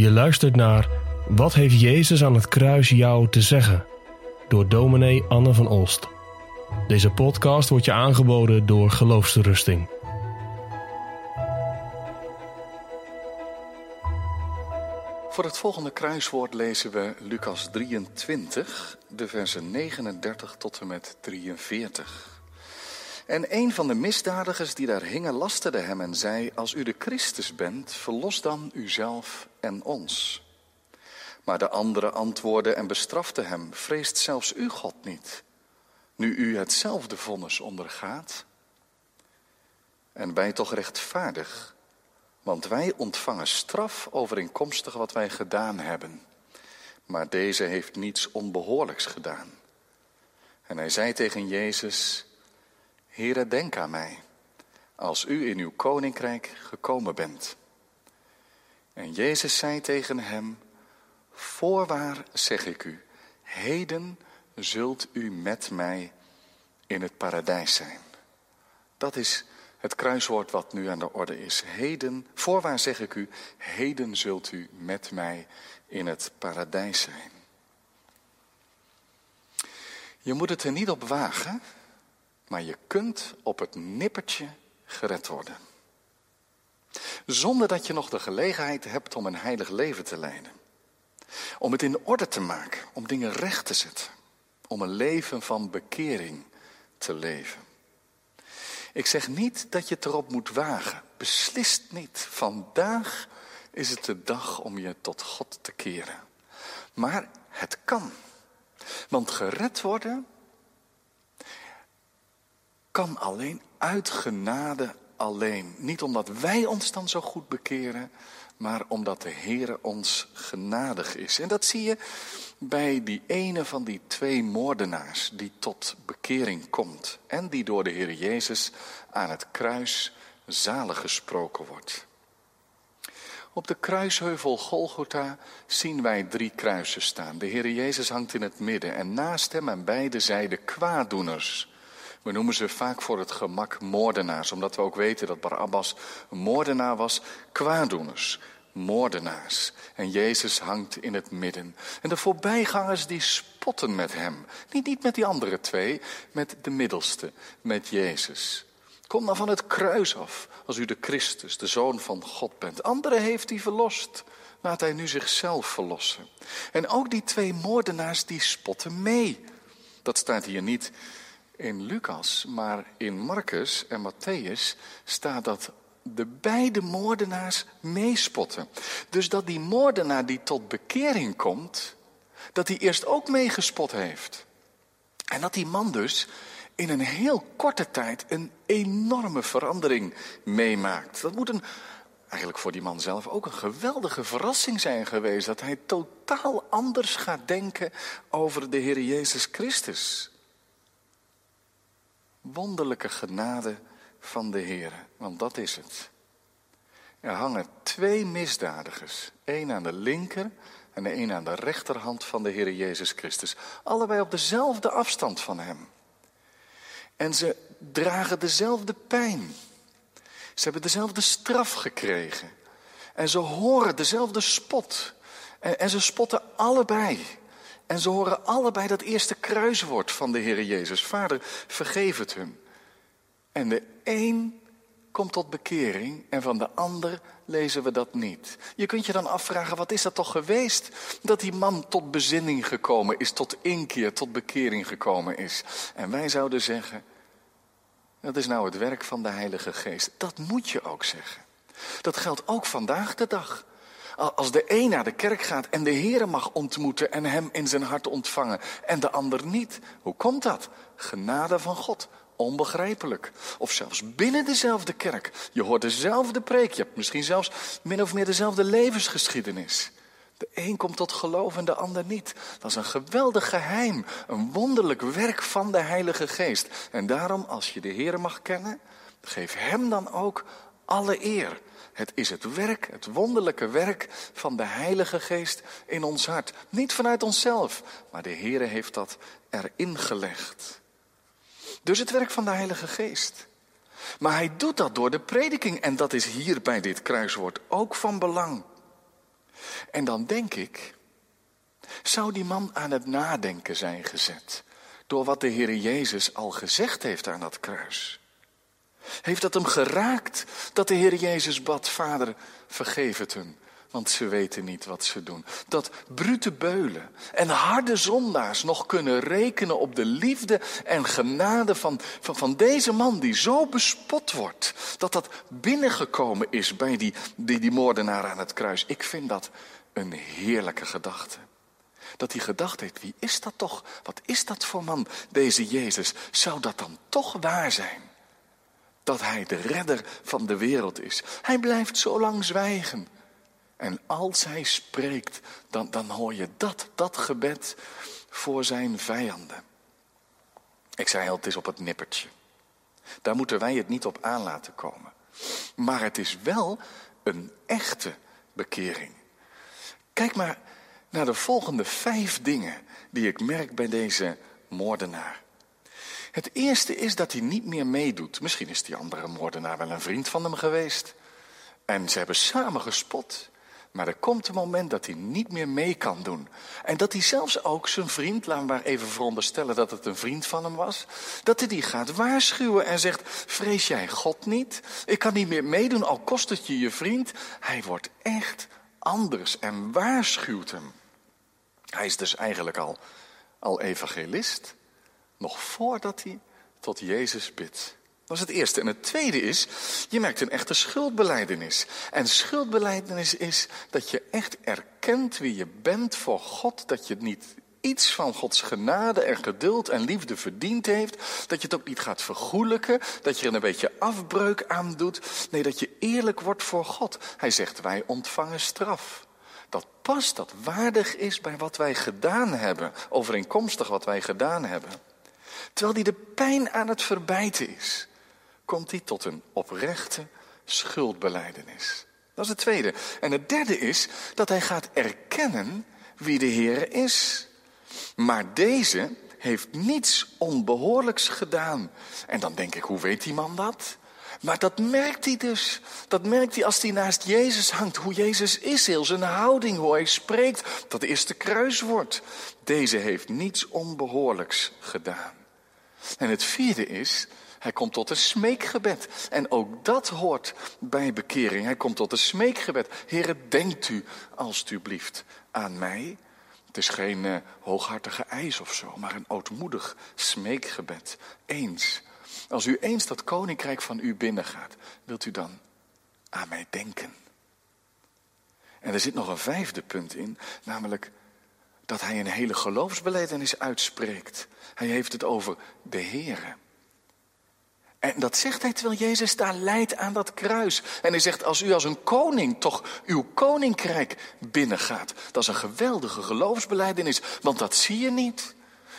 Je luistert naar Wat heeft Jezus aan het kruis jou te zeggen? Door dominee Anne van Olst. Deze podcast wordt je aangeboden door Geloofsterusting. Voor het volgende kruiswoord lezen we Lucas 23, de versen 39 tot en met 43. En een van de misdadigers die daar hingen lasterde hem en zei: Als u de Christus bent, verlos dan uzelf en ons. Maar de andere antwoordde en bestrafte hem: Vreest zelfs u God niet, nu u hetzelfde vonnis ondergaat? En wij toch rechtvaardig, want wij ontvangen straf overeenkomstig wat wij gedaan hebben. Maar deze heeft niets onbehoorlijks gedaan. En hij zei tegen Jezus: Heere, denk aan mij, als u in uw koninkrijk gekomen bent. En Jezus zei tegen hem, Voorwaar zeg ik u, heden zult u met mij in het paradijs zijn. Dat is het kruiswoord wat nu aan de orde is. Heden, voorwaar zeg ik u, heden zult u met mij in het paradijs zijn. Je moet het er niet op wagen, maar je kunt op het nippertje gered worden. Zonder dat je nog de gelegenheid hebt om een heilig leven te leiden. Om het in orde te maken, om dingen recht te zetten. Om een leven van bekering te leven. Ik zeg niet dat je het erop moet wagen. Beslist niet. Vandaag is het de dag om je tot God te keren. Maar het kan. Want gered worden kan alleen uit genade alleen. Niet omdat wij ons dan zo goed bekeren, maar omdat de Heer ons genadig is. En dat zie je bij die ene van die twee moordenaars die tot bekering komt. En die door de Heer Jezus aan het kruis zalig gesproken wordt. Op de kruisheuvel Golgotha zien wij drie kruisen staan. De Heer Jezus hangt in het midden en naast hem aan beide zijden kwaaddoeners. We noemen ze vaak voor het gemak moordenaars, omdat we ook weten dat Barabbas een moordenaar was. Kwaaddoeners, moordenaars. En Jezus hangt in het midden. En de voorbijgangers die spotten met hem. Niet, niet met die andere twee, met de middelste, met Jezus. Kom dan van het kruis af, als u de Christus, de Zoon van God bent. Anderen heeft hij verlost. Laat hij nu zichzelf verlossen. En ook die twee moordenaars die spotten mee. Dat staat hier niet in Lucas, maar in Marcus en Matthäus staat dat de beide moordenaars meespotten. Dus dat die moordenaar die tot bekering komt, dat hij eerst ook meegespot heeft. En dat die man dus in een heel korte tijd een enorme verandering meemaakt. Dat moet een, eigenlijk voor die man zelf ook een geweldige verrassing zijn geweest. Dat hij totaal anders gaat denken over de Heer Jezus Christus wonderlijke genade van de Heer. Want dat is het. Er hangen twee misdadigers. één aan de linker en de een aan de rechterhand van de Heer Jezus Christus. Allebei op dezelfde afstand van Hem. En ze dragen dezelfde pijn. Ze hebben dezelfde straf gekregen. En ze horen dezelfde spot. En ze spotten allebei. En ze horen allebei dat eerste kruiswoord van de Heer Jezus. Vader, vergeef het hun. En de een komt tot bekering en van de ander lezen we dat niet. Je kunt je dan afvragen, wat is dat toch geweest? Dat die man tot bezinning gekomen is, tot inkeer, tot bekering gekomen is. En wij zouden zeggen, dat is nou het werk van de Heilige Geest. Dat moet je ook zeggen. Dat geldt ook vandaag de dag. Als de een naar de kerk gaat en de Heer mag ontmoeten en hem in zijn hart ontvangen en de ander niet. Hoe komt dat? Genade van God. Onbegrijpelijk. Of zelfs binnen dezelfde kerk. Je hoort dezelfde preek. Je hebt misschien zelfs min of meer dezelfde levensgeschiedenis. De een komt tot geloof en de ander niet. Dat is een geweldig geheim. Een wonderlijk werk van de Heilige Geest. En daarom, als je de Heer mag kennen, geef hem dan ook alle eer. Het is het werk, het wonderlijke werk van de Heilige Geest in ons hart. Niet vanuit onszelf, maar de Heere heeft dat erin gelegd. Dus het werk van de Heilige Geest. Maar hij doet dat door de prediking en dat is hier bij dit kruiswoord ook van belang. En dan denk ik, zou die man aan het nadenken zijn gezet door wat de Heer Jezus al gezegd heeft aan dat kruis? Heeft dat hem geraakt dat de Heer Jezus bad, Vader, vergeef het hun, want ze weten niet wat ze doen. Dat brute beulen en harde zondaars nog kunnen rekenen op de liefde en genade van, van, van deze man die zo bespot wordt. Dat dat binnengekomen is bij die, die, die moordenaar aan het kruis. Ik vind dat een heerlijke gedachte. Dat hij gedacht heeft, wie is dat toch? Wat is dat voor man, deze Jezus? Zou dat dan toch waar zijn? Dat hij de redder van de wereld is. Hij blijft zo lang zwijgen. En als hij spreekt, dan, dan hoor je dat, dat gebed voor zijn vijanden. Ik zei al, het is op het nippertje. Daar moeten wij het niet op aan laten komen. Maar het is wel een echte bekering. Kijk maar naar de volgende vijf dingen die ik merk bij deze moordenaar. Het eerste is dat hij niet meer meedoet. Misschien is die andere moordenaar wel een vriend van hem geweest. En ze hebben samen gespot. Maar er komt een moment dat hij niet meer mee kan doen. En dat hij zelfs ook zijn vriend, laten we maar even veronderstellen dat het een vriend van hem was, dat hij die gaat waarschuwen en zegt, vrees jij God niet? Ik kan niet meer meedoen, al kost het je je vriend. Hij wordt echt anders en waarschuwt hem. Hij is dus eigenlijk al, al evangelist, nog voordat hij tot Jezus bidt. Dat is het eerste. En het tweede is, je merkt een echte schuldbeleidenis. En schuldbeleidenis is dat je echt erkent wie je bent voor God. Dat je niet iets van Gods genade en geduld en liefde verdiend heeft. Dat je het ook niet gaat vergoelijken. Dat je er een beetje afbreuk aan doet. Nee, dat je eerlijk wordt voor God. Hij zegt, wij ontvangen straf. Dat past, dat waardig is bij wat wij gedaan hebben. Overeenkomstig wat wij gedaan hebben. Terwijl hij de pijn aan het verbijten is komt hij tot een oprechte schuldbeleidenis. Dat is het tweede. En het derde is dat hij gaat erkennen wie de Heer is. Maar deze heeft niets onbehoorlijks gedaan. En dan denk ik, hoe weet die man dat? Maar dat merkt hij dus. Dat merkt hij als hij naast Jezus hangt. Hoe Jezus is, heel zijn houding, hoe hij spreekt. Dat eerste kruiswoord. Deze heeft niets onbehoorlijks gedaan. En het vierde is hij komt tot een smeekgebed. En ook dat hoort bij bekering. Hij komt tot een smeekgebed. Heere, denkt u alstublieft aan mij. Het is geen uh, hooghartige eis of zo, maar een ootmoedig smeekgebed. Eens. Als u eens dat koninkrijk van u binnengaat, wilt u dan aan mij denken? En er zit nog een vijfde punt in, namelijk dat hij een hele geloofsbeledenis uitspreekt. Hij heeft het over de Heere. En dat zegt hij terwijl Jezus daar leidt aan dat kruis. En hij zegt, als u als een koning toch uw koninkrijk binnengaat. Dat is een geweldige geloofsbeleidenis, want dat zie je niet.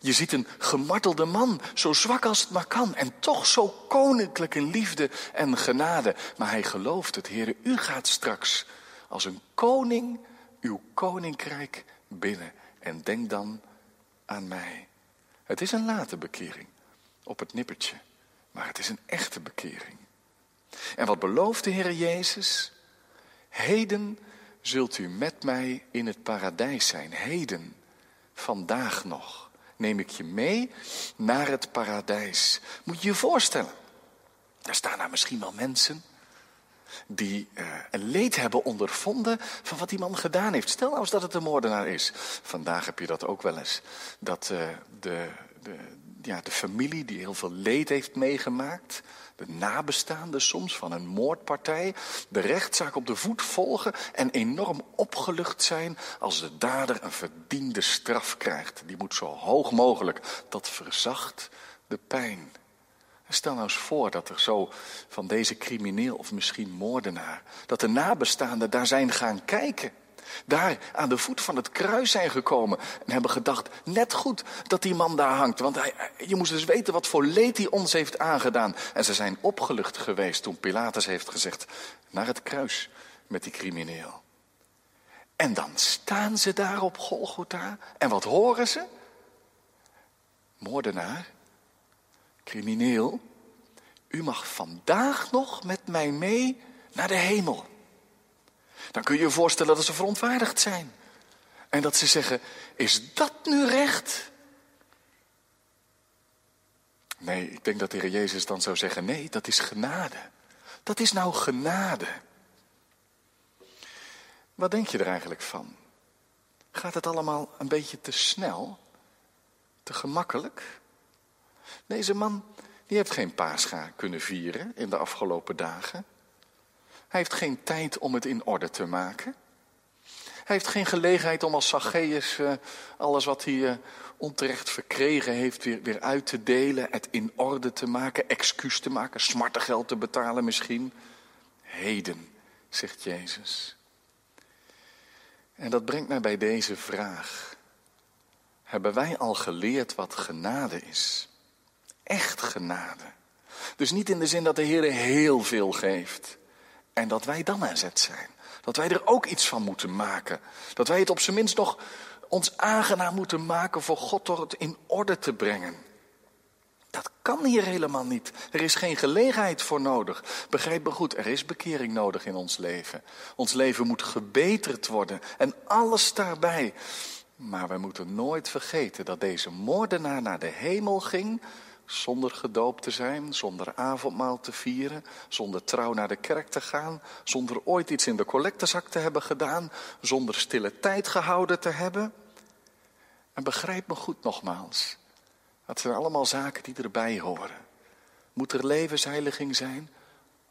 Je ziet een gemartelde man, zo zwak als het maar kan. En toch zo koninklijk in liefde en genade. Maar hij gelooft het, Heer, u gaat straks als een koning uw koninkrijk binnen. En denk dan aan mij. Het is een late bekering, op het nippertje. Maar het is een echte bekering. En wat belooft de Heer Jezus? Heden zult u met mij in het paradijs zijn. Heden, vandaag nog, neem ik je mee naar het paradijs. Moet je je voorstellen. Daar staan daar misschien wel mensen die uh, een leed hebben ondervonden van wat die man gedaan heeft. Stel nou eens dat het een moordenaar is. Vandaag heb je dat ook wel eens. Dat uh, de, de, ja, de familie die heel veel leed heeft meegemaakt. De nabestaanden soms van een moordpartij. De rechtszaak op de voet volgen en enorm opgelucht zijn als de dader een verdiende straf krijgt. Die moet zo hoog mogelijk. Dat verzacht de pijn. Stel nou eens voor dat er zo van deze crimineel of misschien moordenaar, dat de nabestaanden daar zijn gaan kijken daar aan de voet van het kruis zijn gekomen. En hebben gedacht, net goed dat die man daar hangt. Want hij, je moest dus weten wat voor leed hij ons heeft aangedaan. En ze zijn opgelucht geweest toen Pilatus heeft gezegd, naar het kruis met die crimineel. En dan staan ze daar op Golgotha. En wat horen ze? Moordenaar, crimineel, u mag vandaag nog met mij mee naar de hemel. Dan kun je je voorstellen dat ze verontwaardigd zijn. En dat ze zeggen, is dat nu recht? Nee, ik denk dat de Heer Jezus dan zou zeggen, nee, dat is genade. Dat is nou genade. Wat denk je er eigenlijk van? Gaat het allemaal een beetje te snel? Te gemakkelijk? Deze man, die heeft geen paascha kunnen vieren in de afgelopen dagen. Hij heeft geen tijd om het in orde te maken. Hij heeft geen gelegenheid om als Zacchaeus uh, alles wat hij uh, onterecht verkregen heeft weer, weer uit te delen, het in orde te maken, excuus te maken, smartengeld te betalen misschien. Heden, zegt Jezus. En dat brengt mij bij deze vraag. Hebben wij al geleerd wat genade is? Echt genade. Dus niet in de zin dat de Heer heel veel geeft en dat wij dan aan zet zijn. Dat wij er ook iets van moeten maken. Dat wij het op zijn minst nog ons aangenaam moeten maken voor God door het in orde te brengen. Dat kan hier helemaal niet. Er is geen gelegenheid voor nodig. Begrijp me goed, er is bekering nodig in ons leven. Ons leven moet gebeterd worden en alles daarbij. Maar wij moeten nooit vergeten dat deze moordenaar naar de hemel ging zonder gedoopt te zijn, zonder avondmaal te vieren, zonder trouw naar de kerk te gaan, zonder ooit iets in de collectezak te hebben gedaan, zonder stille tijd gehouden te hebben. En begrijp me goed nogmaals, dat zijn allemaal zaken die erbij horen. Moet er levensheiliging zijn?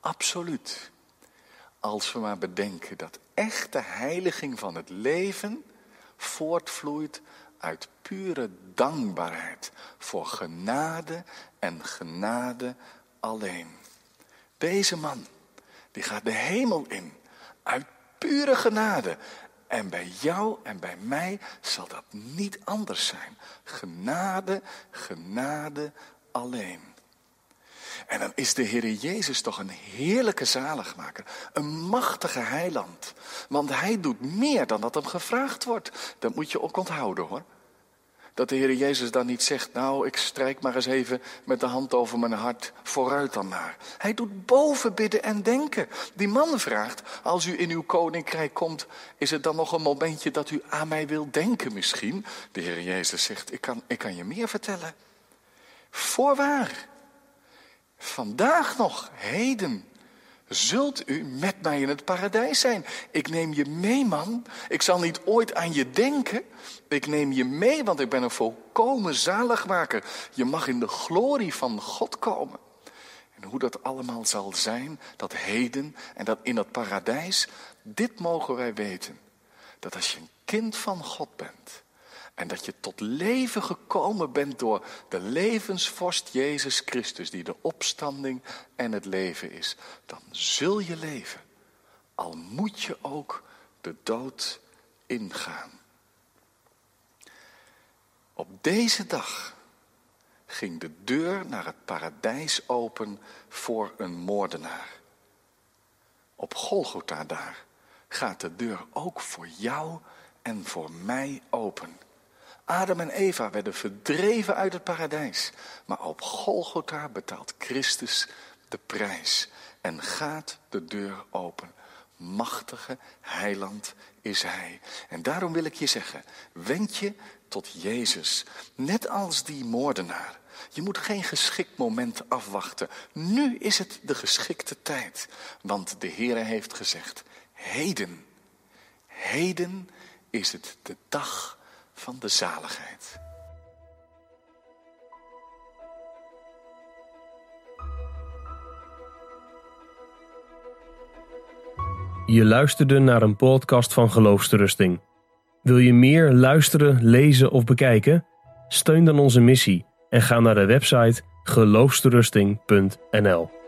Absoluut. Als we maar bedenken dat echte heiliging van het leven voortvloeit uit pure dankbaarheid voor genade en genade alleen. Deze man, die gaat de hemel in uit pure genade. En bij jou en bij mij zal dat niet anders zijn. Genade, genade alleen. En dan is de Heer Jezus toch een heerlijke zaligmaker, een machtige heiland. Want hij doet meer dan dat hem gevraagd wordt. Dat moet je ook onthouden hoor. Dat de Heer Jezus dan niet zegt, nou ik strijk maar eens even met de hand over mijn hart, vooruit dan maar. Hij doet boven bidden en denken. Die man vraagt, als u in uw koninkrijk komt, is het dan nog een momentje dat u aan mij wilt denken misschien? De Heer Jezus zegt, ik kan, ik kan je meer vertellen. Voorwaar, vandaag nog, heden, zult u met mij in het paradijs zijn. Ik neem je mee, man. Ik zal niet ooit aan je denken. Ik neem je mee, want ik ben een volkomen zaligmaker. Je mag in de glorie van God komen. En hoe dat allemaal zal zijn, dat heden en dat in het paradijs, dit mogen wij weten. Dat als je een kind van God bent, en dat je tot leven gekomen bent door de levensvorst Jezus Christus, die de opstanding en het leven is. Dan zul je leven, al moet je ook de dood ingaan. Op deze dag ging de deur naar het paradijs open voor een moordenaar. Op Golgotha daar gaat de deur ook voor jou en voor mij open. Adam en Eva werden verdreven uit het paradijs. Maar op Golgotha betaalt Christus de prijs en gaat de deur open. Machtige heiland is hij. En daarom wil ik je zeggen, wend je tot Jezus. Net als die moordenaar. Je moet geen geschikt moment afwachten. Nu is het de geschikte tijd. Want de Heere heeft gezegd, heden, heden is het de dag van de zaligheid. Je luisterde naar een podcast van Geloofsterusting. Wil je meer luisteren, lezen of bekijken? Steun dan onze missie en ga naar de website geloofsterusting.nl.